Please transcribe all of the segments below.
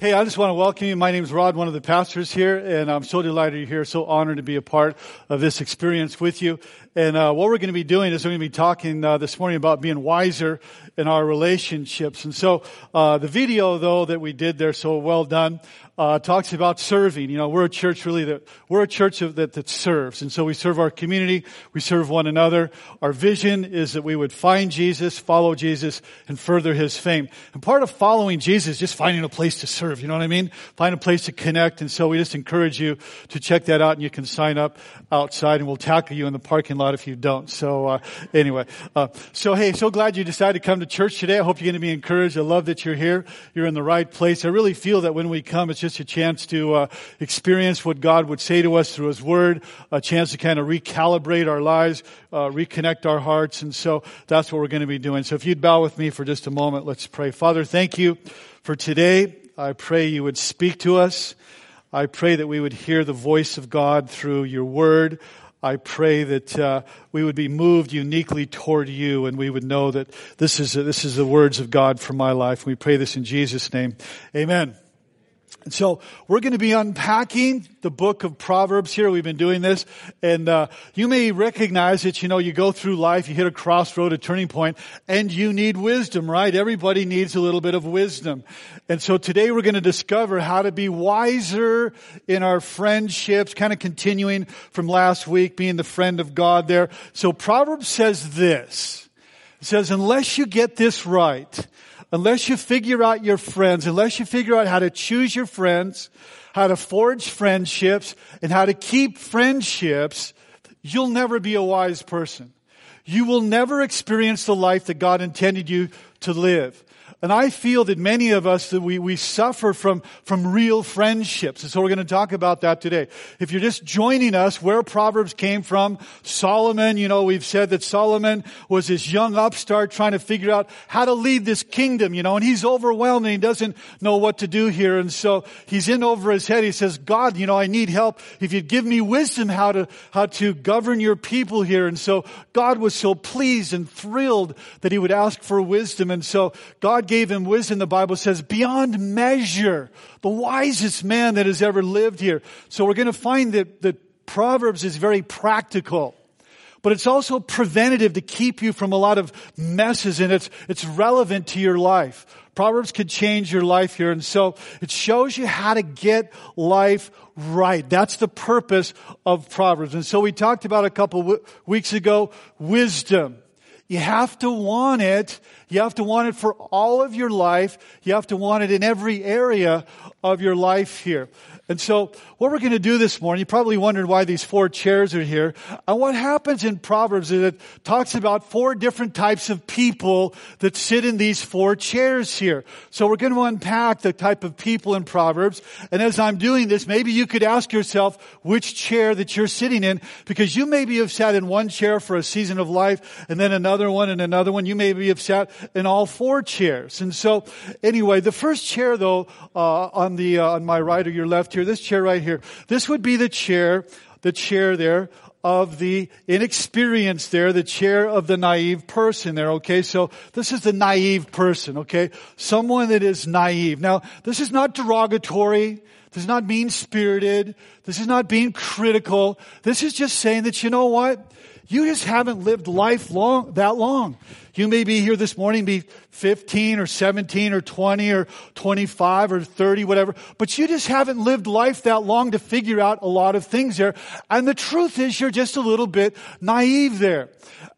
Hey, I just want to welcome you. My name is Rod, one of the pastors here, and I'm so delighted you're here. So honored to be a part of this experience with you. And uh, what we're going to be doing is we're going to be talking uh, this morning about being wiser in our relationships. And so uh, the video, though, that we did there, so well done, uh, talks about serving. You know, we're a church really that we're a church that that serves, and so we serve our community, we serve one another. Our vision is that we would find Jesus, follow Jesus, and further His fame. And part of following Jesus is just finding a place to serve. You know what I mean? Find a place to connect. And so we just encourage you to check that out, and you can sign up outside, and we'll tackle you in the parking lot if you don't. So uh, anyway, uh, so hey, so glad you decided to come to church today. I hope you're going to be encouraged. I love that you're here. You're in the right place. I really feel that when we come, it's just just a chance to uh, experience what God would say to us through His Word, a chance to kind of recalibrate our lives, uh, reconnect our hearts. And so that's what we're going to be doing. So if you'd bow with me for just a moment, let's pray. Father, thank you for today. I pray you would speak to us. I pray that we would hear the voice of God through your Word. I pray that uh, we would be moved uniquely toward you, and we would know that this is this is the words of God for my life. We pray this in Jesus' name, Amen. And so we're going to be unpacking the book of Proverbs here. We've been doing this, and uh, you may recognize that. You know, you go through life, you hit a crossroad, a turning point, and you need wisdom, right? Everybody needs a little bit of wisdom. And so today we're going to discover how to be wiser in our friendships, kind of continuing from last week, being the friend of God there. So Proverbs says this. It says, unless you get this right, unless you figure out your friends, unless you figure out how to choose your friends, how to forge friendships, and how to keep friendships, you'll never be a wise person. You will never experience the life that God intended you to live. And I feel that many of us that we, we suffer from, from real friendships. And so we're going to talk about that today. If you're just joining us, where Proverbs came from, Solomon, you know, we've said that Solomon was this young upstart trying to figure out how to lead this kingdom, you know, and he's overwhelmed and he doesn't know what to do here. And so he's in over his head. He says, God, you know, I need help. If you'd give me wisdom how to, how to govern your people here. And so God was so pleased and thrilled that he would ask for wisdom. And so God gave him wisdom, the Bible says, beyond measure. The wisest man that has ever lived here. So we're going to find that, that Proverbs is very practical. But it's also preventative to keep you from a lot of messes and it's, it's relevant to your life. Proverbs could change your life here. And so it shows you how to get life right. That's the purpose of Proverbs. And so we talked about a couple weeks ago, wisdom. You have to want it. You have to want it for all of your life. You have to want it in every area of your life here. And so what we're going to do this morning, you probably wondered why these four chairs are here. And what happens in Proverbs is it talks about four different types of people that sit in these four chairs here. So we're going to unpack the type of people in Proverbs. And as I'm doing this, maybe you could ask yourself which chair that you're sitting in because you maybe have sat in one chair for a season of life and then another one and another one. You maybe have sat in all four chairs. And so anyway, the first chair though, uh, on the, uh, on my right or your left here, this chair right here, this would be the chair, the chair there of the inexperienced there, the chair of the naive person there, okay? So this is the naive person, okay? Someone that is naive. Now, this is not derogatory. This is not mean spirited. This is not being critical. This is just saying that, you know what? You just haven't lived life long, that long. You may be here this morning, be 15 or 17 or 20 or 25 or 30, whatever, but you just haven't lived life that long to figure out a lot of things there. And the truth is you're just a little bit naive there.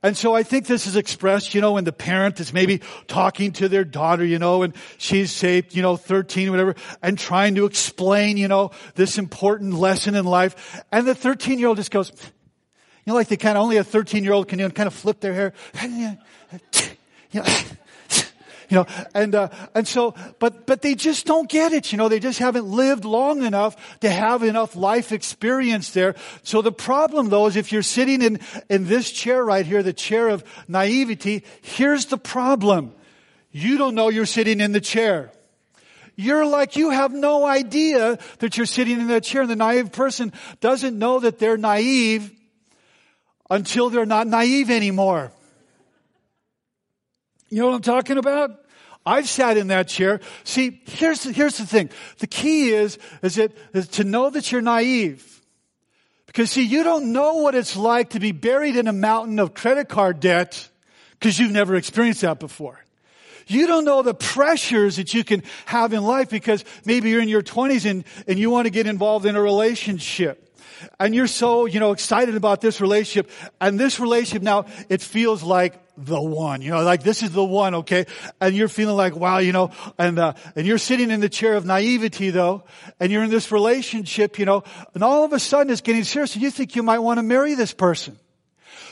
And so I think this is expressed, you know, when the parent is maybe talking to their daughter, you know, and she's say, you know, 13 or whatever, and trying to explain, you know, this important lesson in life. And the 13 year old just goes, you know, like they kind of only a 13 year old can kind of flip their hair. You know, you know and uh, and so but but they just don't get it you know they just haven't lived long enough to have enough life experience there. So the problem though is if you're sitting in in this chair right here the chair of naivety here's the problem. You don't know you're sitting in the chair. You're like you have no idea that you're sitting in that chair and the naive person doesn't know that they're naive until they're not naive anymore. You know what I'm talking about? I've sat in that chair. See, here's, the, here's the thing. The key is, is, it, is to know that you're naive. Because see, you don't know what it's like to be buried in a mountain of credit card debt because you've never experienced that before. You don't know the pressures that you can have in life because maybe you're in your 20s and, and you want to get involved in a relationship. And you're so, you know, excited about this relationship. And this relationship now, it feels like the one, you know, like this is the one, okay? And you're feeling like, wow, you know, and, uh, and you're sitting in the chair of naivety though, and you're in this relationship, you know, and all of a sudden it's getting serious and you think you might want to marry this person.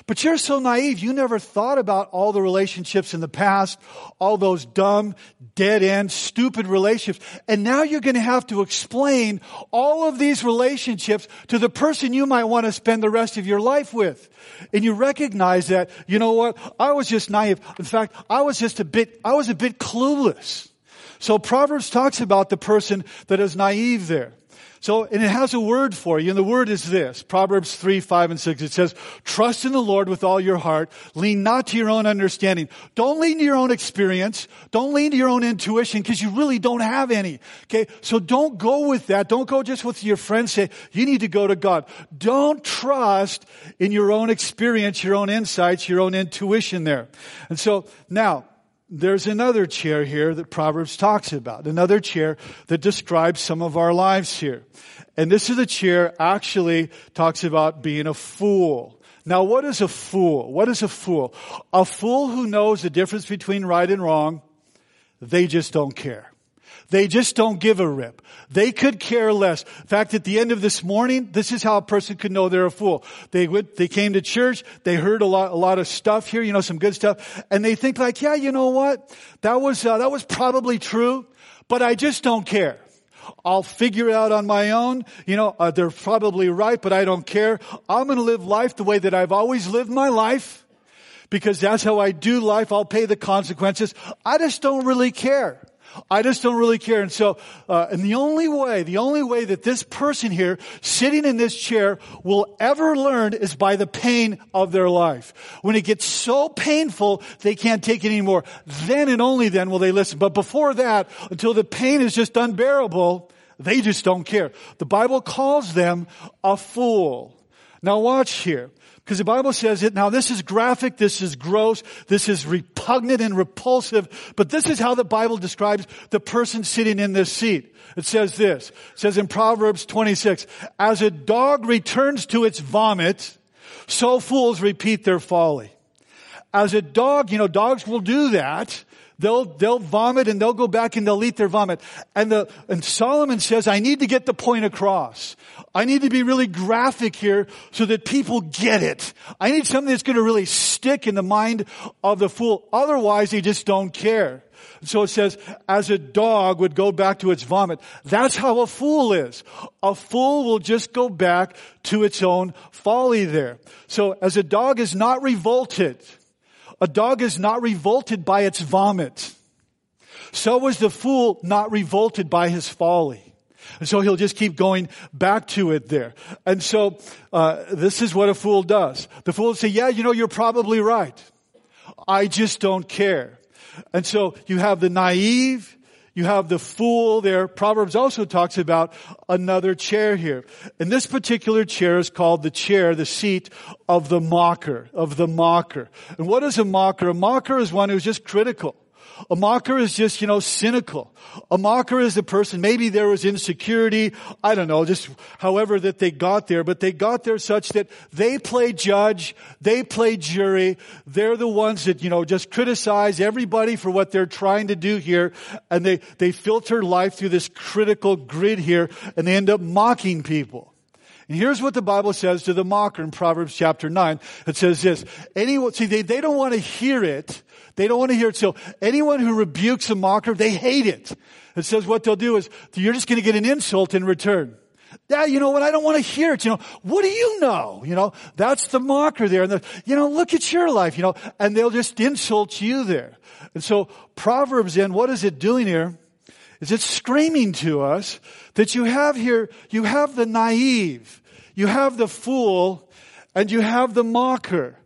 But you're so naive, you never thought about all the relationships in the past, all those dumb, dead end, stupid relationships. And now you're going to have to explain all of these relationships to the person you might want to spend the rest of your life with. And you recognize that, you know what? I was just naive. In fact, I was just a bit, I was a bit clueless. So Proverbs talks about the person that is naive there. So, and it has a word for you, and the word is this, Proverbs 3, 5, and 6. It says, trust in the Lord with all your heart. Lean not to your own understanding. Don't lean to your own experience. Don't lean to your own intuition, because you really don't have any. Okay? So don't go with that. Don't go just with your friends say, you need to go to God. Don't trust in your own experience, your own insights, your own intuition there. And so, now, there's another chair here that Proverbs talks about, another chair that describes some of our lives here. And this is a chair actually talks about being a fool. Now, what is a fool? What is a fool? A fool who knows the difference between right and wrong, they just don't care. They just don't give a rip. They could care less. In fact, at the end of this morning, this is how a person could know they're a fool. They they came to church, they heard a lot, a lot of stuff here, you know, some good stuff, and they think like, yeah, you know what? That was, uh, that was probably true, but I just don't care. I'll figure it out on my own. You know, uh, they're probably right, but I don't care. I'm going to live life the way that I've always lived my life because that's how I do life. I'll pay the consequences. I just don't really care. I just don't really care. And so, uh, and the only way, the only way that this person here sitting in this chair will ever learn is by the pain of their life. When it gets so painful, they can't take it anymore. Then and only then will they listen. But before that, until the pain is just unbearable, they just don't care. The Bible calls them a fool. Now watch here. Because the Bible says it. Now this is graphic, this is gross, this is repugnant and repulsive, but this is how the Bible describes the person sitting in this seat. It says this. It says in Proverbs 26, as a dog returns to its vomit, so fools repeat their folly. As a dog, you know, dogs will do that. They'll, they'll vomit and they'll go back and they'll eat their vomit. And the, and Solomon says, I need to get the point across. I need to be really graphic here so that people get it. I need something that's going to really stick in the mind of the fool. Otherwise, they just don't care. So it says, as a dog would go back to its vomit. That's how a fool is. A fool will just go back to its own folly there. So as a dog is not revolted, a dog is not revolted by its vomit. So was the fool not revolted by his folly. And so he'll just keep going back to it there. And so uh, this is what a fool does. The fool will say, "Yeah, you know, you're probably right. I just don't care." And so you have the naive, you have the fool there. Proverbs also talks about another chair here. And this particular chair is called the chair, the seat of the mocker, of the mocker. And what is a mocker? A mocker is one who's just critical. A mocker is just, you know, cynical. A mocker is a person, maybe there was insecurity, I don't know, just however that they got there, but they got there such that they play judge, they play jury, they're the ones that, you know, just criticize everybody for what they're trying to do here, and they, they filter life through this critical grid here, and they end up mocking people. And here's what the Bible says to the mocker in Proverbs chapter 9. It says this, anyone, see, they, they don't want to hear it, they don't want to hear it. So anyone who rebukes a mocker, they hate it. It says what they'll do is, you're just going to get an insult in return. Yeah, you know what? I don't want to hear it. You know, what do you know? You know, that's the mocker there. And the, you know, look at your life, you know, and they'll just insult you there. And so Proverbs then, what is it doing here? Is it screaming to us that you have here, you have the naive, you have the fool, and you have the mocker.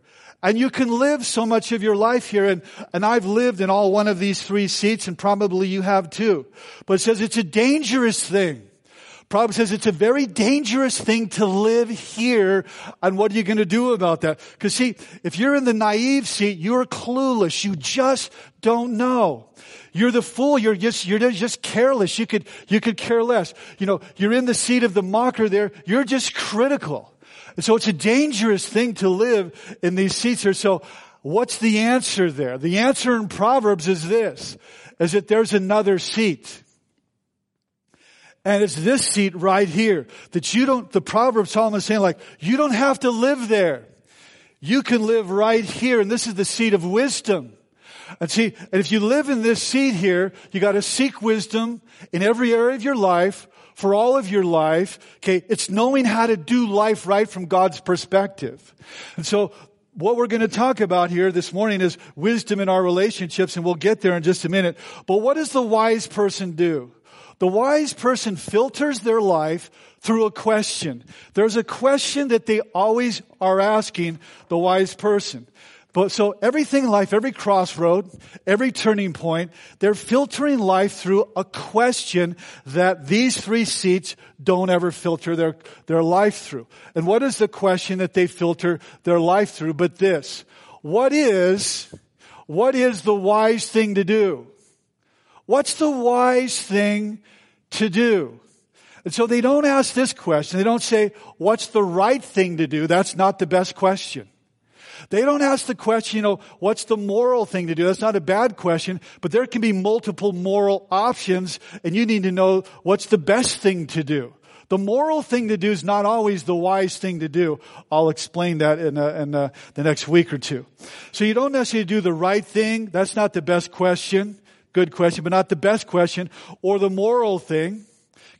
And you can live so much of your life here. And, and I've lived in all one of these three seats and probably you have too. But it says it's a dangerous thing. Proverbs says it's a very dangerous thing to live here. And what are you going to do about that? Because see, if you're in the naive seat, you're clueless. You just don't know. You're the fool. You're just, you're just careless. You could, you could care less. You know, you're in the seat of the mocker there. You're just critical. And so it's a dangerous thing to live in these seats here. So what's the answer there? The answer in Proverbs is this, is that there's another seat. And it's this seat right here that you don't, the Proverbs Solomon is saying like, you don't have to live there. You can live right here. And this is the seat of wisdom. And see, and if you live in this seat here, you got to seek wisdom in every area of your life for all of your life. Okay. It's knowing how to do life right from God's perspective. And so what we're going to talk about here this morning is wisdom in our relationships, and we'll get there in just a minute. But what does the wise person do? The wise person filters their life through a question. There's a question that they always are asking the wise person. But so everything in life, every crossroad, every turning point, they're filtering life through a question that these three seats don't ever filter their, their life through. And what is the question that they filter their life through but this? What is, what is the wise thing to do? What's the wise thing to do? And so they don't ask this question. They don't say, what's the right thing to do? That's not the best question. They don't ask the question, you know, what's the moral thing to do? That's not a bad question, but there can be multiple moral options and you need to know what's the best thing to do. The moral thing to do is not always the wise thing to do. I'll explain that in, uh, in uh, the next week or two. So you don't necessarily do the right thing. That's not the best question. Good question, but not the best question. Or the moral thing.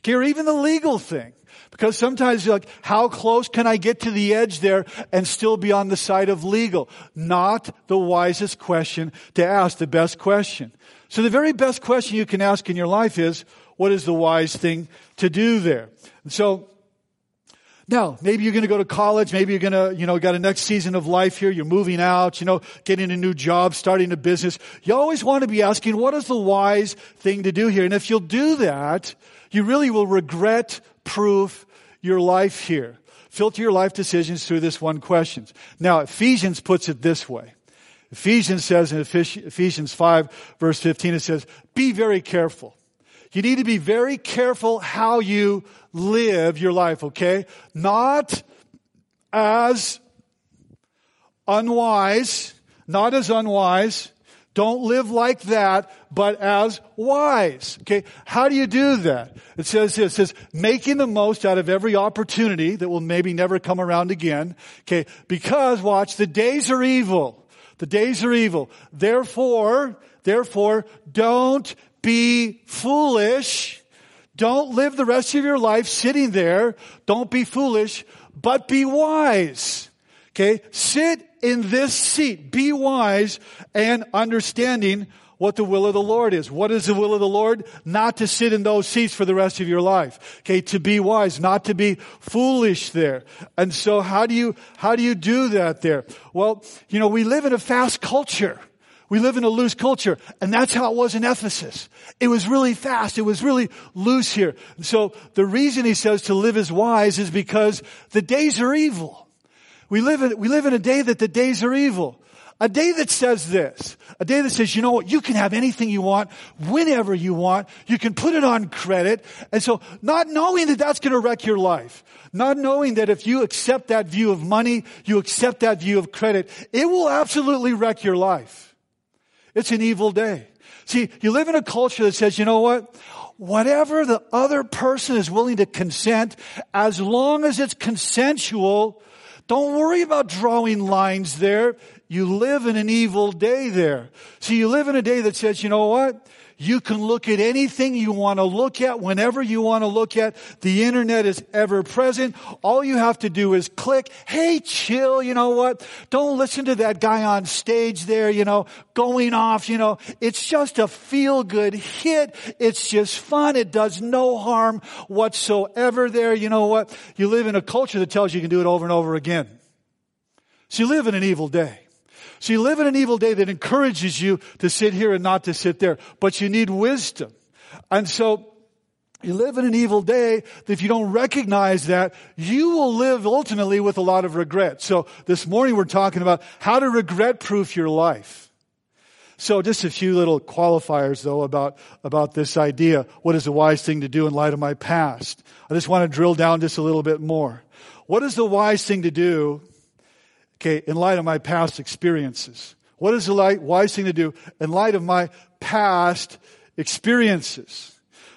Or even the legal thing. Because sometimes you're like, how close can I get to the edge there and still be on the side of legal? Not the wisest question to ask, the best question. So the very best question you can ask in your life is, what is the wise thing to do there? And so, now, maybe you're going to go to college. Maybe you're going to, you know, got a next season of life here. You're moving out, you know, getting a new job, starting a business. You always want to be asking, what is the wise thing to do here? And if you'll do that, you really will regret proof your life here. Filter your life decisions through this one question. Now, Ephesians puts it this way. Ephesians says in Ephesians 5 verse 15, it says, be very careful. You need to be very careful how you live your life, okay? Not as unwise, not as unwise, don't live like that, but as wise. Okay. How do you do that? It says this, it says, making the most out of every opportunity that will maybe never come around again. Okay. Because watch, the days are evil. The days are evil. Therefore, therefore, don't be foolish. Don't live the rest of your life sitting there. Don't be foolish, but be wise. Okay. Sit in this seat. Be wise and understanding what the will of the Lord is. What is the will of the Lord? Not to sit in those seats for the rest of your life. Okay, to be wise, not to be foolish there. And so how do you, how do you do that there? Well, you know, we live in a fast culture. We live in a loose culture, and that's how it was in Ephesus. It was really fast. It was really loose here. So the reason he says to live as wise is because the days are evil. We live in, we live in a day that the days are evil. A day that says this. A day that says, you know what, you can have anything you want, whenever you want. You can put it on credit. And so, not knowing that that's gonna wreck your life. Not knowing that if you accept that view of money, you accept that view of credit, it will absolutely wreck your life. It's an evil day. See, you live in a culture that says, you know what? Whatever the other person is willing to consent, as long as it's consensual, don't worry about drawing lines there. You live in an evil day there. See, you live in a day that says, you know what? You can look at anything you want to look at whenever you want to look at. The internet is ever present. All you have to do is click. Hey, chill. You know what? Don't listen to that guy on stage there, you know, going off, you know. It's just a feel good hit. It's just fun. It does no harm whatsoever there. You know what? You live in a culture that tells you you can do it over and over again. So you live in an evil day. So you live in an evil day that encourages you to sit here and not to sit there, but you need wisdom. And so you live in an evil day that if you don't recognize that, you will live ultimately with a lot of regret. So this morning we're talking about how to regret proof your life. So just a few little qualifiers though about, about this idea. What is the wise thing to do in light of my past? I just want to drill down just a little bit more. What is the wise thing to do, okay, in light of my past experiences? What is the light wise thing to do in light of my past experiences?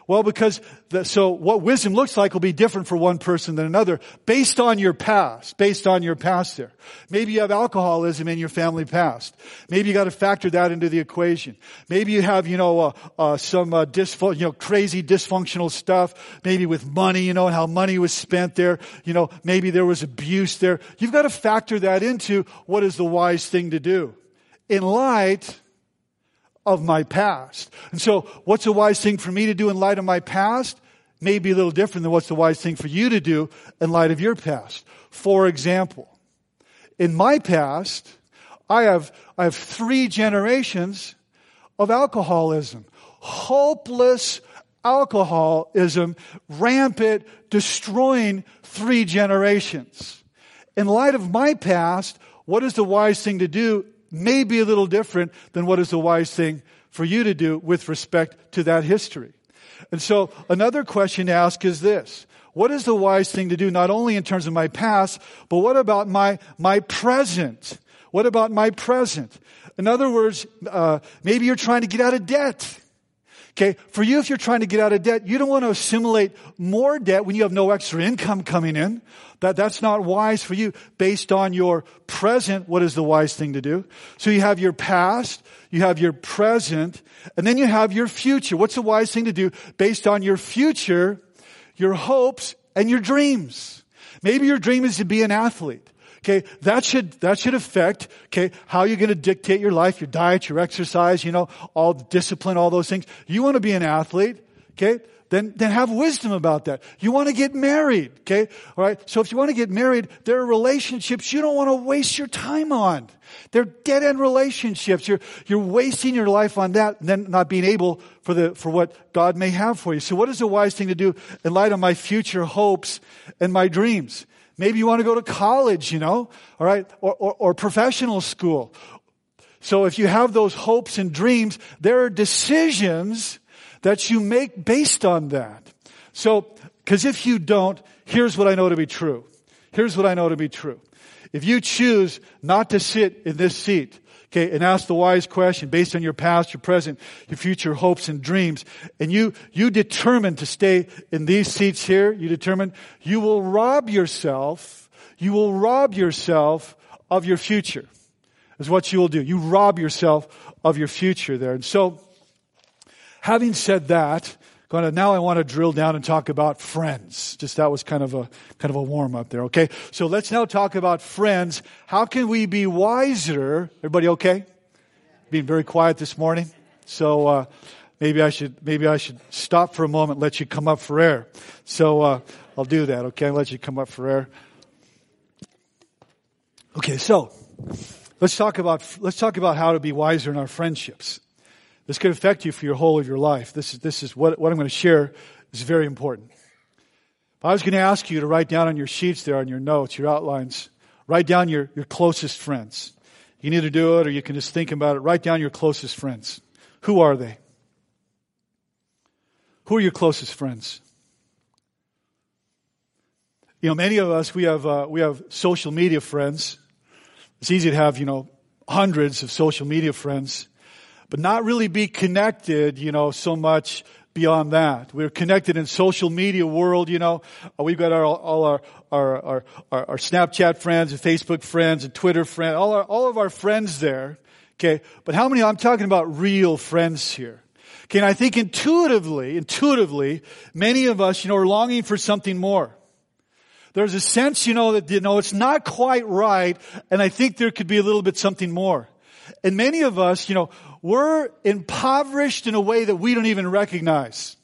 Well, because the, so what wisdom looks like will be different for one person than another based on your past, based on your past there. Maybe you have alcoholism in your family past. Maybe you got to factor that into the equation. Maybe you have, you know, uh, uh, some uh, you know, crazy dysfunctional stuff. Maybe with money, you know, and how money was spent there. You know, maybe there was abuse there. You've got to factor that into what is the wise thing to do in light of my past. And so what's a wise thing for me to do in light of my past? May be a little different than what's the wise thing for you to do in light of your past. For example, in my past, I have, I have three generations of alcoholism. Hopeless alcoholism, rampant, destroying three generations. In light of my past, what is the wise thing to do may be a little different than what is the wise thing for you to do with respect to that history. And so another question to ask is this. What is the wise thing to do not only in terms of my past, but what about my, my present? What about my present? In other words, uh, maybe you're trying to get out of debt. Okay, for you, if you're trying to get out of debt, you don't want to assimilate more debt when you have no extra income coming in. That, that's not wise for you based on your present. What is the wise thing to do? So you have your past, you have your present, and then you have your future. What's the wise thing to do based on your future, your hopes, and your dreams? Maybe your dream is to be an athlete. Okay, that should, that should affect, okay, how you're going to dictate your life, your diet, your exercise, you know, all the discipline, all those things. You want to be an athlete, okay? Then, then have wisdom about that. You want to get married, okay? All right. So if you want to get married, there are relationships you don't want to waste your time on. They're dead end relationships. You're, you're wasting your life on that and then not being able for the, for what God may have for you. So what is the wise thing to do in light of my future hopes and my dreams? Maybe you want to go to college, you know, all right, or, or, or professional school. So if you have those hopes and dreams, there are decisions that you make based on that. So, because if you don't, here's what I know to be true. Here's what I know to be true. If you choose not to sit in this seat, okay, and ask the wise question based on your past, your present, your future hopes and dreams, and you, you determine to stay in these seats here, you determine you will rob yourself, you will rob yourself of your future, is what you will do. You rob yourself of your future there. And so, having said that, Gonna, now I want to drill down and talk about friends. Just that was kind of a, kind of a warm up there, okay? So let's now talk about friends. How can we be wiser? Everybody okay? Being very quiet this morning. So, uh, maybe I should, maybe I should stop for a moment, let you come up for air. So, uh, I'll do that, okay? I'll let you come up for air. Okay, so, let's talk about, let's talk about how to be wiser in our friendships. This could affect you for your whole of your life. This is, this is what, what I'm going to share is very important. If I was going to ask you to write down on your sheets there, on your notes, your outlines, write down your, your closest friends. You can either do it or you can just think about it. Write down your closest friends. Who are they? Who are your closest friends? You know, many of us, we have, uh, we have social media friends. It's easy to have, you know, hundreds of social media friends but not really be connected, you know, so much beyond that. We're connected in social media world, you know. Uh, we've got our, all our, our, our, our, Snapchat friends and Facebook friends and Twitter friends, all our, all of our friends there. Okay. But how many, I'm talking about real friends here. Okay. And I think intuitively, intuitively, many of us, you know, are longing for something more. There's a sense, you know, that, you know, it's not quite right. And I think there could be a little bit something more. And many of us, you know, we're impoverished in a way that we don't even recognize.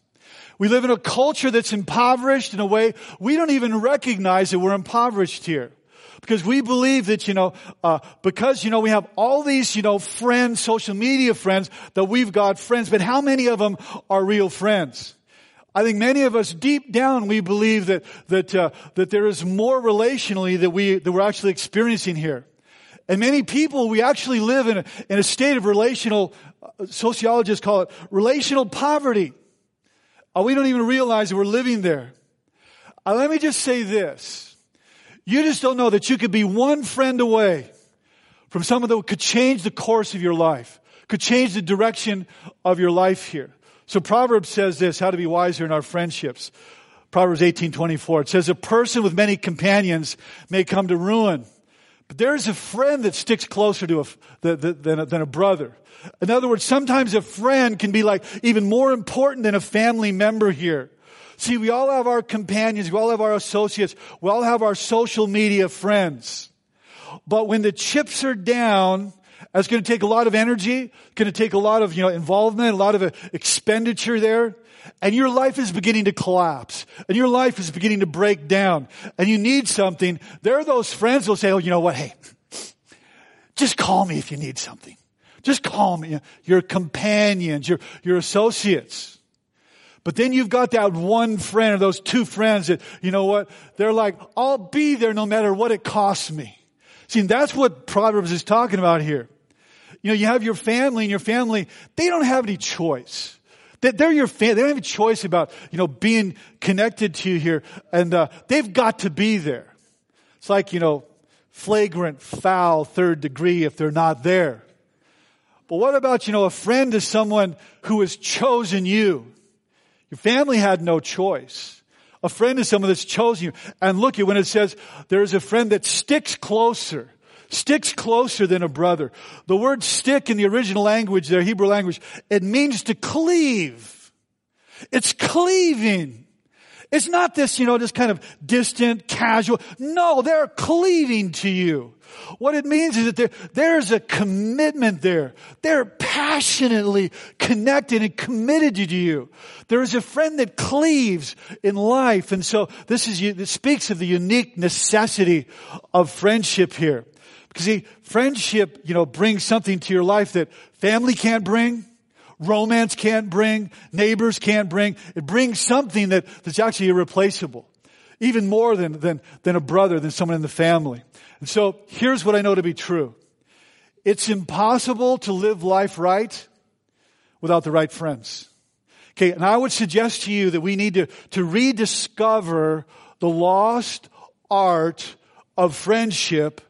We live in a culture that's impoverished in a way we don't even recognize that we're impoverished here. Because we believe that, you know, uh, because, you know, we have all these, you know, friends, social media friends, that we've got friends, but how many of them are real friends? I think many of us deep down we believe that that uh, that there is more relationally that we that we're actually experiencing here, and many people we actually live in a, in a state of relational. Uh, sociologists call it relational poverty. Uh, we don't even realize we're living there. Uh, let me just say this: you just don't know that you could be one friend away from someone that could change the course of your life, could change the direction of your life here. So Proverbs says this, how to be wiser in our friendships. Proverbs 18:24. It says a person with many companions may come to ruin, there's a friend that sticks closer to a, than, a, than a brother. In other words, sometimes a friend can be like even more important than a family member here. See, we all have our companions, we all have our associates, we all have our social media friends. But when the chips are down, that's going to take a lot of energy, going to take a lot of, you know, involvement, a lot of uh, expenditure there. And your life is beginning to collapse. And your life is beginning to break down. And you need something. There are those friends who'll say, oh, you know what? Hey, just call me if you need something. Just call me. Your companions, your, your associates. But then you've got that one friend or those two friends that, you know what? They're like, I'll be there no matter what it costs me. See, that's what Proverbs is talking about here. You know, you have your family and your family, they don't have any choice. They're your family. They don't have a choice about, you know, being connected to you here. And uh, they've got to be there. It's like, you know, flagrant, foul, third degree if they're not there. But what about, you know, a friend is someone who has chosen you? Your family had no choice. A friend is someone that's chosen you. And look at when it says there's a friend that sticks closer sticks closer than a brother. The word stick in the original language, their Hebrew language, it means to cleave. It's cleaving. It's not this, you know, this kind of distant, casual. No, they're cleaving to you. What it means is that there, there's a commitment there. They're passionately connected and committed to you. There is a friend that cleaves in life. And so this is, this speaks of the unique necessity of friendship here. Because see, friendship, you know, brings something to your life that family can't bring, romance can't bring, neighbors can't bring. It brings something that, that's actually irreplaceable. Even more than, than, than a brother, than someone in the family. And so here's what I know to be true. It's impossible to live life right without the right friends. Okay, and I would suggest to you that we need to, to rediscover the lost art of friendship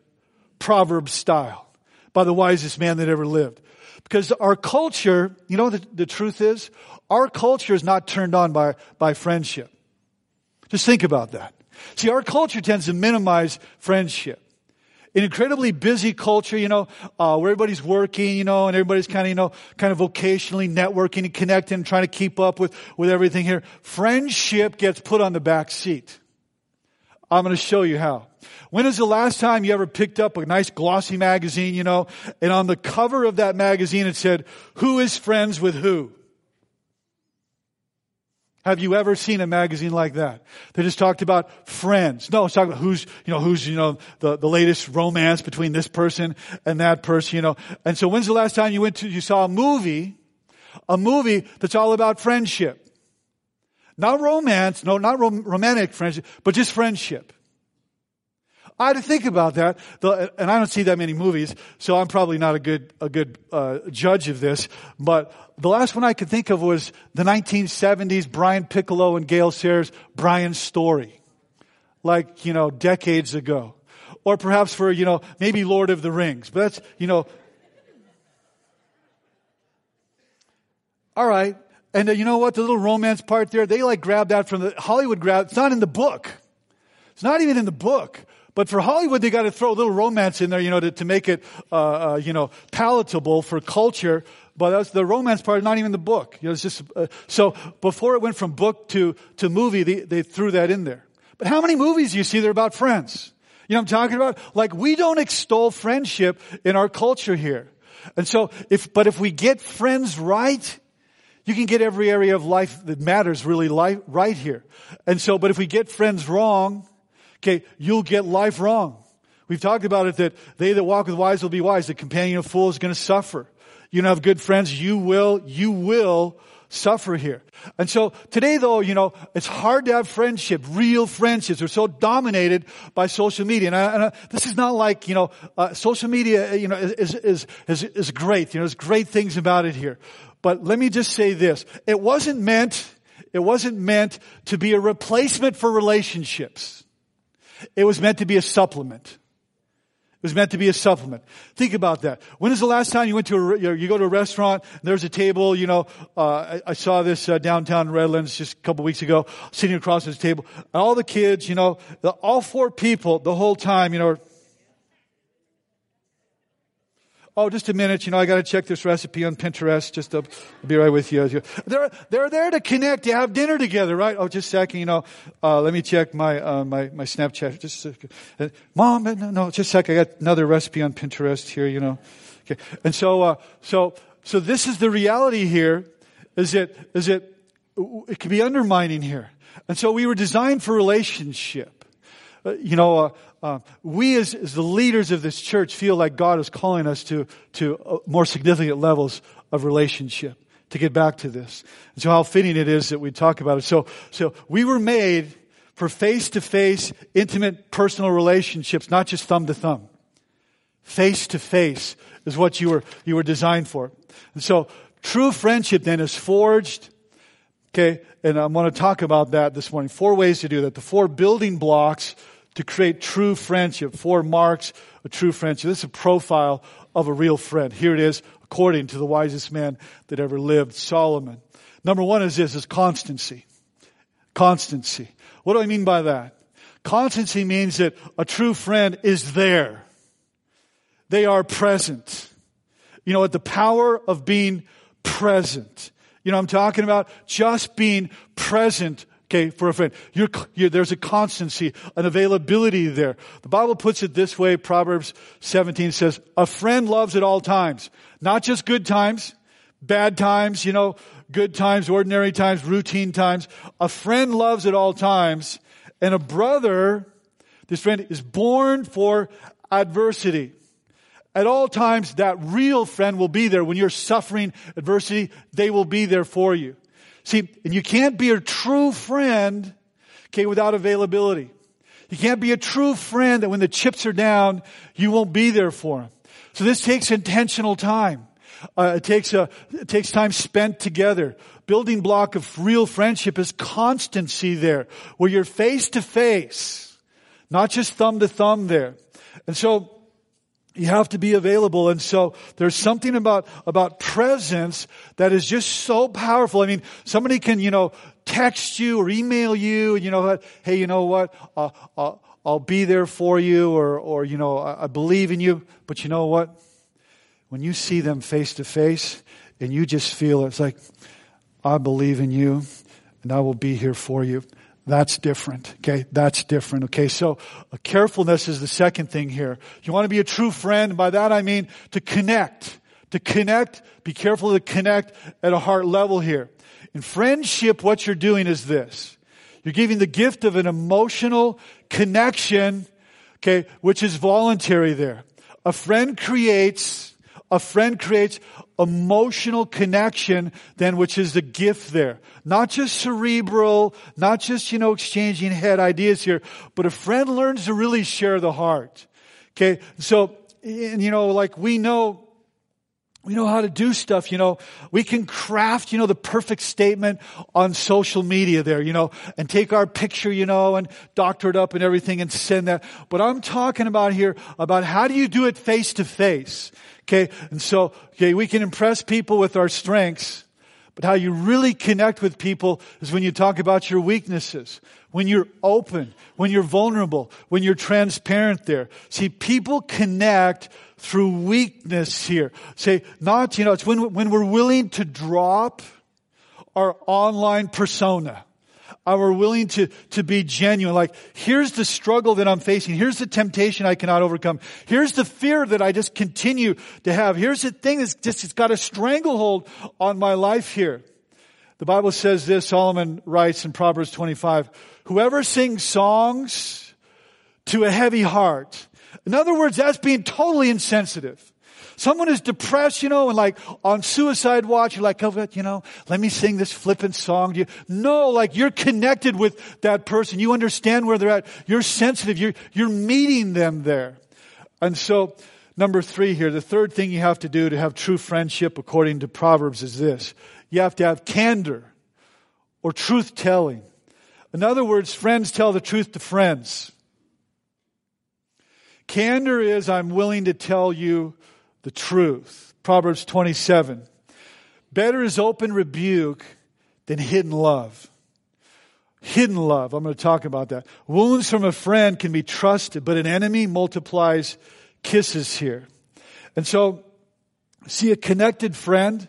proverb style by the wisest man that ever lived. Because our culture, you know the, the truth is? Our culture is not turned on by, by friendship. Just think about that. See, our culture tends to minimize friendship. An incredibly busy culture, you know, uh, where everybody's working, you know, and everybody's kind of, you know, kind of vocationally networking and connecting and trying to keep up with, with everything here. Friendship gets put on the back seat. I'm going to show you how. When is the last time you ever picked up a nice glossy magazine, you know, and on the cover of that magazine it said, who is friends with who? Have you ever seen a magazine like that? They just talked about friends. No, it's talking about who's, you know, who's, you know, the, the latest romance between this person and that person, you know. And so when's the last time you went to, you saw a movie, a movie that's all about friendship? Not romance, no, not rom- romantic friendship, but just friendship. I had to think about that, and I don't see that many movies, so I'm probably not a good a good uh, judge of this. But the last one I could think of was the 1970s Brian Piccolo and Gale Sayers Brian's Story, like you know decades ago, or perhaps for you know maybe Lord of the Rings. But that's you know. All right, and uh, you know what? The little romance part there, they like grabbed that from the Hollywood grab. It's not in the book. It's not even in the book. But for Hollywood, they got to throw a little romance in there, you know, to, to make it, uh, uh, you know, palatable for culture. But that's the romance part, not even the book. You know, it's just uh, so before it went from book to to movie, they, they threw that in there. But how many movies do you see that are about friends? You know I'm talking about? Like we don't extol friendship in our culture here. And so if, but if we get friends right, you can get every area of life that matters really life, right here. And so, but if we get friends wrong, okay, you'll get life wrong. We've talked about it that they that walk with wise will be wise. The companion of fools is going to suffer. You don't have good friends, you will, you will suffer here. And so today though, you know, it's hard to have friendship, real friendships. We're so dominated by social media. And, I, and I, this is not like, you know, uh, social media, you know, is, is, is, is great. You know, there's great things about it here. But let me just say this. It wasn't meant, it wasn't meant to be a replacement for relationships. It was meant to be a supplement. It was meant to be a supplement. Think about that. When is the last time you went to a, you go to a restaurant, there's a table, you know, uh, I, I, saw this uh, downtown Redlands just a couple weeks ago, sitting across this table, all the kids, you know, the, all four people the whole time, you know, Oh, just a minute. You know, I got to check this recipe on Pinterest. Just to be right with you. They're they're there to connect. to have dinner together, right? Oh, just a second. You know, uh, let me check my uh, my my Snapchat. Just a second. Uh, Mom, no, no, just a second. I got another recipe on Pinterest here. You know, okay. And so uh, so so this is the reality here. Is it is it it can be undermining here. And so we were designed for relationship. Uh, you know, uh, uh, we as, as, the leaders of this church feel like God is calling us to, to uh, more significant levels of relationship to get back to this. And so how fitting it is that we talk about it. So, so we were made for face to face, intimate, personal relationships, not just thumb to thumb. Face to face is what you were, you were designed for. And so true friendship then is forged Okay, and I want to talk about that this morning. Four ways to do that. The four building blocks to create true friendship. Four marks of true friendship. This is a profile of a real friend. Here it is, according to the wisest man that ever lived, Solomon. Number one is this, is constancy. Constancy. What do I mean by that? Constancy means that a true friend is there. They are present. You know what? The power of being present. You know I'm talking about? Just being present Okay, for a friend. You're, you're, there's a constancy, an availability there. The Bible puts it this way, Proverbs 17 says, a friend loves at all times. Not just good times, bad times, you know, good times, ordinary times, routine times. A friend loves at all times. And a brother, this friend is born for adversity. At all times, that real friend will be there. When you're suffering adversity, they will be there for you. See, and you can't be a true friend, okay, without availability. You can't be a true friend that when the chips are down, you won't be there for them. So this takes intentional time. Uh, it takes a, it takes time spent together. Building block of real friendship is constancy there, where you're face to face, not just thumb to thumb there. And so, you have to be available. And so there's something about, about presence that is just so powerful. I mean, somebody can, you know, text you or email you, and you know, what, hey, you know what? Uh, uh, I'll be there for you or, or, you know, I, I believe in you. But you know what? When you see them face to face and you just feel it's like, I believe in you and I will be here for you. That's different. Okay. That's different. Okay. So uh, carefulness is the second thing here. You want to be a true friend. By that I mean to connect, to connect. Be careful to connect at a heart level here. In friendship, what you're doing is this. You're giving the gift of an emotional connection, okay, which is voluntary there. A friend creates, a friend creates emotional connection then, which is the gift there. Not just cerebral, not just, you know, exchanging head ideas here, but a friend learns to really share the heart. Okay. So, and, you know, like we know, we know how to do stuff, you know. We can craft, you know, the perfect statement on social media there, you know, and take our picture, you know, and doctor it up and everything and send that. But I'm talking about here about how do you do it face to face? Okay. And so, okay, we can impress people with our strengths, but how you really connect with people is when you talk about your weaknesses, when you're open, when you're vulnerable, when you're transparent there. See, people connect through weakness here. Say, not, you know, it's when, when we're willing to drop our online persona are willing to, to be genuine. Like, here's the struggle that I'm facing. Here's the temptation I cannot overcome. Here's the fear that I just continue to have. Here's the thing that's just, it's got a stranglehold on my life here. The Bible says this, Solomon writes in Proverbs 25, whoever sings songs to a heavy heart In other words, that's being totally insensitive. Someone is depressed, you know, and like on suicide watch, you're like, oh, you know, let me sing this flippant song to you. No, like you're connected with that person. You understand where they're at. You're sensitive. You're, you're meeting them there. And so, number three here, the third thing you have to do to have true friendship according to Proverbs is this. You have to have candor or truth telling. In other words, friends tell the truth to friends. Candor is I'm willing to tell you the truth. Proverbs 27. Better is open rebuke than hidden love. Hidden love. I'm going to talk about that. Wounds from a friend can be trusted, but an enemy multiplies kisses here. And so, see, a connected friend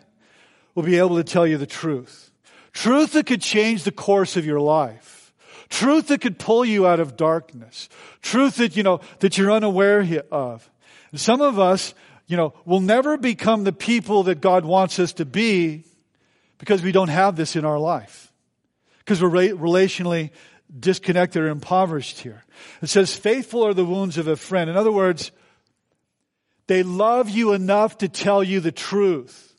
will be able to tell you the truth. Truth that could change the course of your life. Truth that could pull you out of darkness. Truth that, you know, that you're unaware of. And some of us, you know, we'll never become the people that God wants us to be because we don't have this in our life. Because we're relationally disconnected or impoverished here. It says, faithful are the wounds of a friend. In other words, they love you enough to tell you the truth.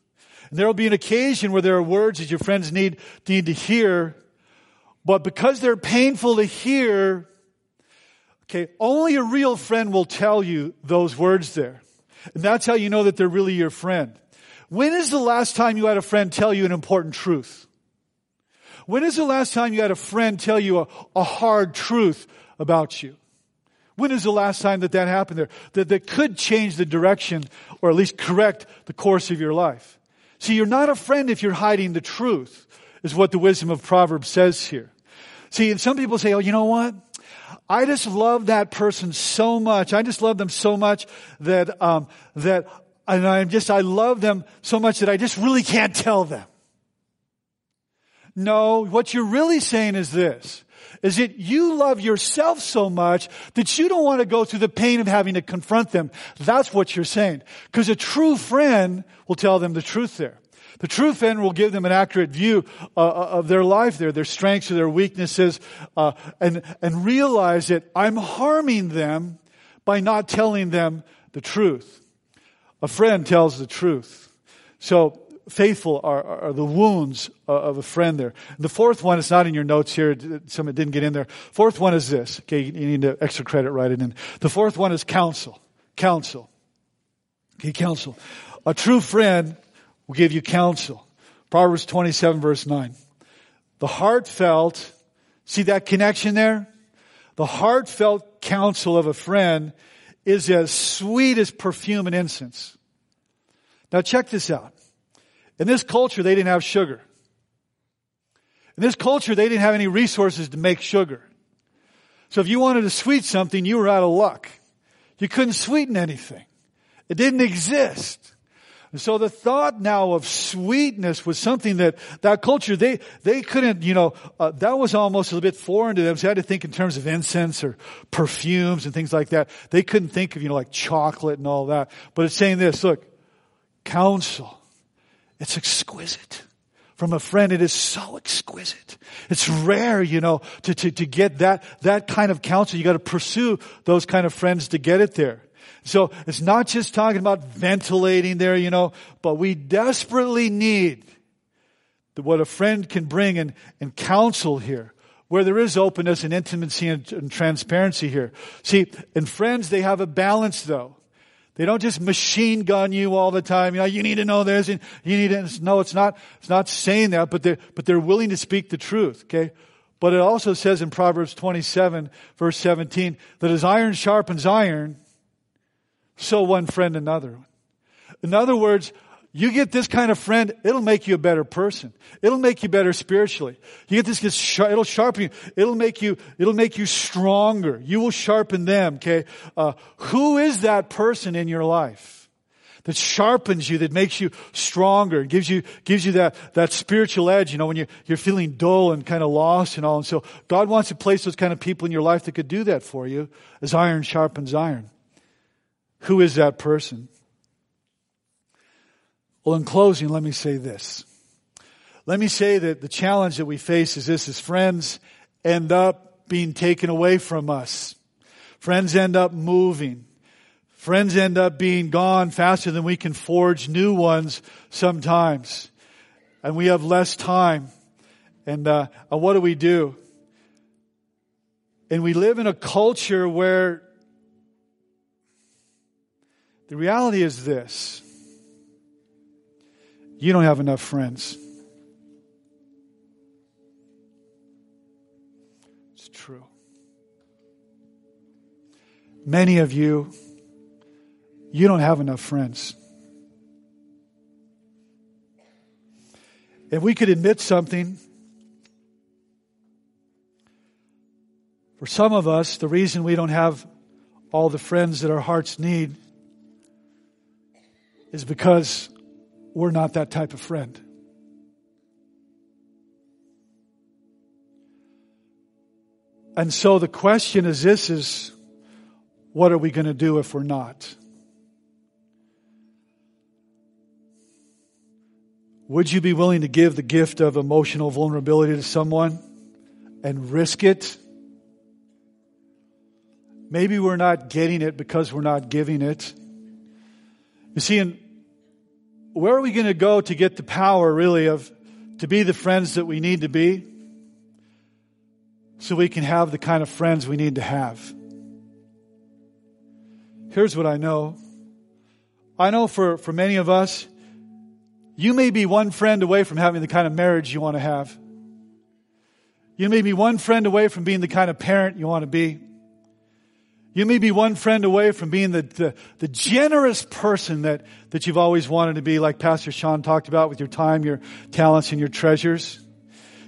And there will be an occasion where there are words that your friends need, need to hear, but because they're painful to hear, okay, only a real friend will tell you those words there. And that's how you know that they're really your friend. When is the last time you had a friend tell you an important truth? When is the last time you had a friend tell you a, a hard truth about you? When is the last time that that happened there? That, that could change the direction or at least correct the course of your life. See, you're not a friend if you're hiding the truth, is what the wisdom of Proverbs says here. See, and some people say, oh, you know what? I just love that person so much. I just love them so much that, um, that, and I'm just, I love them so much that I just really can't tell them. No, what you're really saying is this, is that you love yourself so much that you don't want to go through the pain of having to confront them. That's what you're saying. Because a true friend will tell them the truth there. The true friend will give them an accurate view uh, uh, of their life there, their strengths or their weaknesses, uh, and, and realize that I'm harming them by not telling them the truth. A friend tells the truth. So faithful are, are, the wounds of a friend there. And the fourth one is not in your notes here. Some it didn't get in there. Fourth one is this. Okay, you need to extra credit, write it in. The fourth one is counsel. Counsel. Okay, counsel. A true friend will give you counsel. Proverbs 27 verse 9. The heartfelt, see that connection there? The heartfelt counsel of a friend is as sweet as perfume and incense. Now check this out. In this culture, they didn't have sugar. In this culture, they didn't have any resources to make sugar. So if you wanted to sweet something, you were out of luck. You couldn't sweeten anything. It didn't exist. So the thought now of sweetness was something that that culture they they couldn't you know uh, that was almost a bit foreign to them. So they had to think in terms of incense or perfumes and things like that. They couldn't think of you know like chocolate and all that. But it's saying this: look, counsel, it's exquisite. From a friend, it is so exquisite. It's rare, you know, to, to, to get that, that kind of counsel. You gotta pursue those kind of friends to get it there. So it's not just talking about ventilating there, you know, but we desperately need what a friend can bring and, and counsel here, where there is openness and intimacy and, and transparency here. See, in friends, they have a balance though. They don't just machine gun you all the time. You know, you need to know this and you need to, no, it's not, it's not saying that, but they're, but they're willing to speak the truth, okay? But it also says in Proverbs 27 verse 17 that as iron sharpens iron, so one friend another. In other words, you get this kind of friend, it'll make you a better person. It'll make you better spiritually. You get this, it'll sharpen you. It'll make you, it'll make you stronger. You will sharpen them, okay? Uh, who is that person in your life? That sharpens you, that makes you stronger, gives you, gives you that, that spiritual edge, you know, when you're, you're feeling dull and kind of lost and all. And so God wants to place those kind of people in your life that could do that for you as iron sharpens iron. Who is that person? Well, in closing, let me say this. Let me say that the challenge that we face is this, is friends end up being taken away from us. Friends end up moving. Friends end up being gone faster than we can forge new ones sometimes. And we have less time. And, uh, and what do we do? And we live in a culture where the reality is this. You don't have enough friends. It's true. Many of you, you don't have enough friends. If we could admit something, for some of us, the reason we don't have all the friends that our hearts need is because we're not that type of friend. And so the question is this is what are we going to do if we're not? Would you be willing to give the gift of emotional vulnerability to someone and risk it? Maybe we're not getting it because we're not giving it. You see, in, where are we going to go to get the power really of to be the friends that we need to be so we can have the kind of friends we need to have? Here's what I know. I know for, for many of us, you may be one friend away from having the kind of marriage you want to have. You may be one friend away from being the kind of parent you want to be. You may be one friend away from being the, the, the, generous person that, that you've always wanted to be, like Pastor Sean talked about with your time, your talents, and your treasures.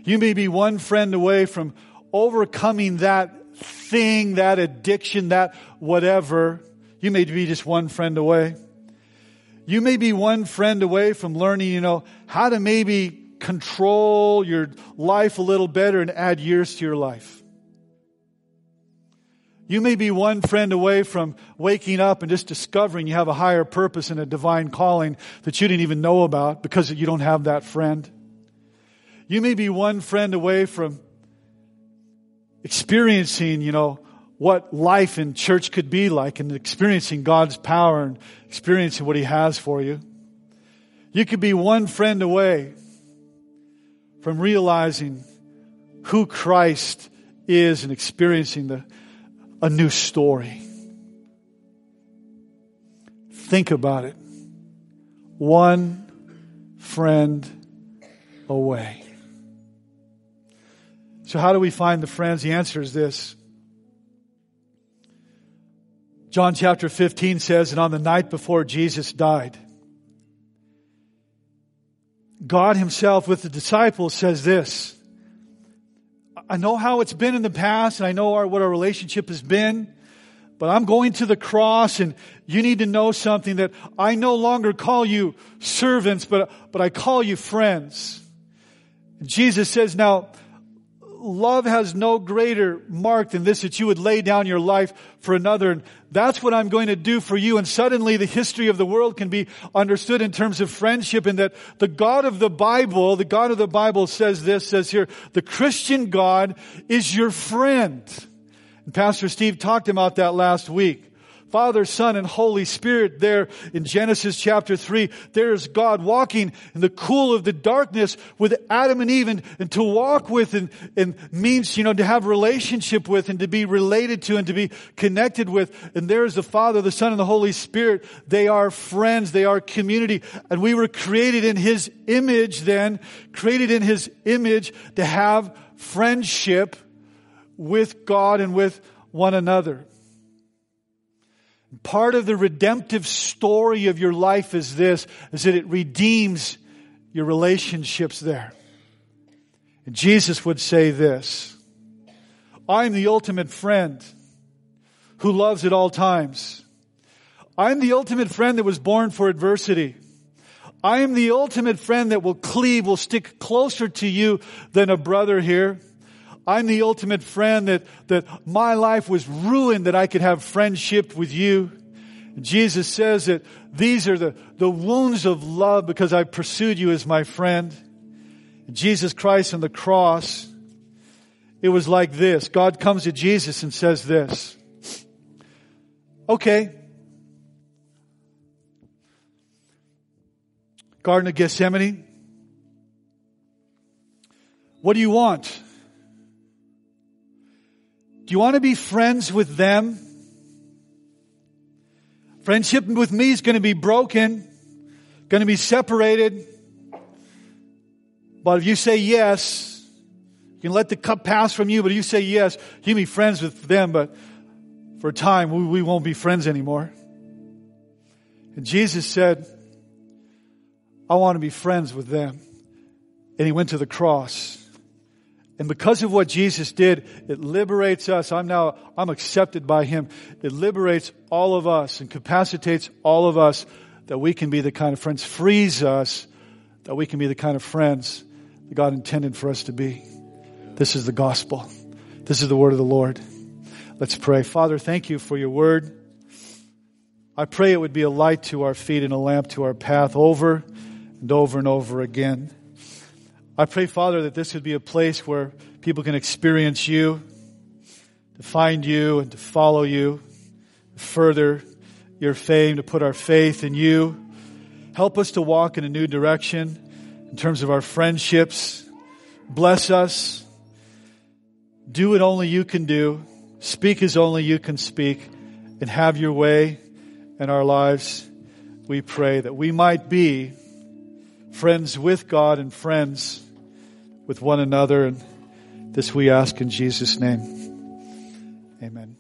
You may be one friend away from overcoming that thing, that addiction, that whatever. You may be just one friend away. You may be one friend away from learning, you know, how to maybe control your life a little better and add years to your life. You may be one friend away from waking up and just discovering you have a higher purpose and a divine calling that you didn't even know about because you don't have that friend. You may be one friend away from experiencing, you know, what life in church could be like and experiencing God's power and experiencing what He has for you. You could be one friend away from realizing who Christ is and experiencing the a new story. Think about it. One friend away. So, how do we find the friends? The answer is this. John chapter 15 says, and on the night before Jesus died, God Himself with the disciples says this I know how it's been in the past and I know our, what our relationship has been, but I'm going to the cross and you need to know something that I no longer call you servants, but, but I call you friends. Jesus says, now, love has no greater mark than this that you would lay down your life for another. And that's what I'm going to do for you. And suddenly the history of the world can be understood in terms of friendship and that the God of the Bible, the God of the Bible says this, says here, the Christian God is your friend. And Pastor Steve talked about that last week. Father, Son, and Holy Spirit there in Genesis chapter 3. There's God walking in the cool of the darkness with Adam and Eve and, and to walk with and, and means, you know, to have relationship with and to be related to and to be connected with. And there's the Father, the Son, and the Holy Spirit. They are friends. They are community. And we were created in His image then, created in His image to have friendship with God and with one another. Part of the redemptive story of your life is this, is that it redeems your relationships there. And Jesus would say this, I'm the ultimate friend who loves at all times. I'm the ultimate friend that was born for adversity. I am the ultimate friend that will cleave, will stick closer to you than a brother here. I'm the ultimate friend that, that my life was ruined that I could have friendship with you. Jesus says that these are the, the wounds of love because I pursued you as my friend. Jesus Christ on the cross, it was like this. God comes to Jesus and says this. Okay. Garden of Gethsemane. What do you want? Do you want to be friends with them? Friendship with me is going to be broken, going to be separated. But if you say yes, you can let the cup pass from you, but if you say yes, you can be friends with them, but for a time we, we won't be friends anymore. And Jesus said, I want to be friends with them. And he went to the cross. And because of what Jesus did, it liberates us. I'm now, I'm accepted by Him. It liberates all of us and capacitates all of us that we can be the kind of friends, frees us that we can be the kind of friends that God intended for us to be. This is the gospel. This is the word of the Lord. Let's pray. Father, thank you for your word. I pray it would be a light to our feet and a lamp to our path over and over and over again. I pray, Father, that this would be a place where people can experience you, to find you and to follow you, further your fame, to put our faith in you. Help us to walk in a new direction in terms of our friendships. Bless us. Do what only you can do. Speak as only you can speak and have your way in our lives. We pray that we might be friends with God and friends with one another. And this we ask in Jesus' name. Amen.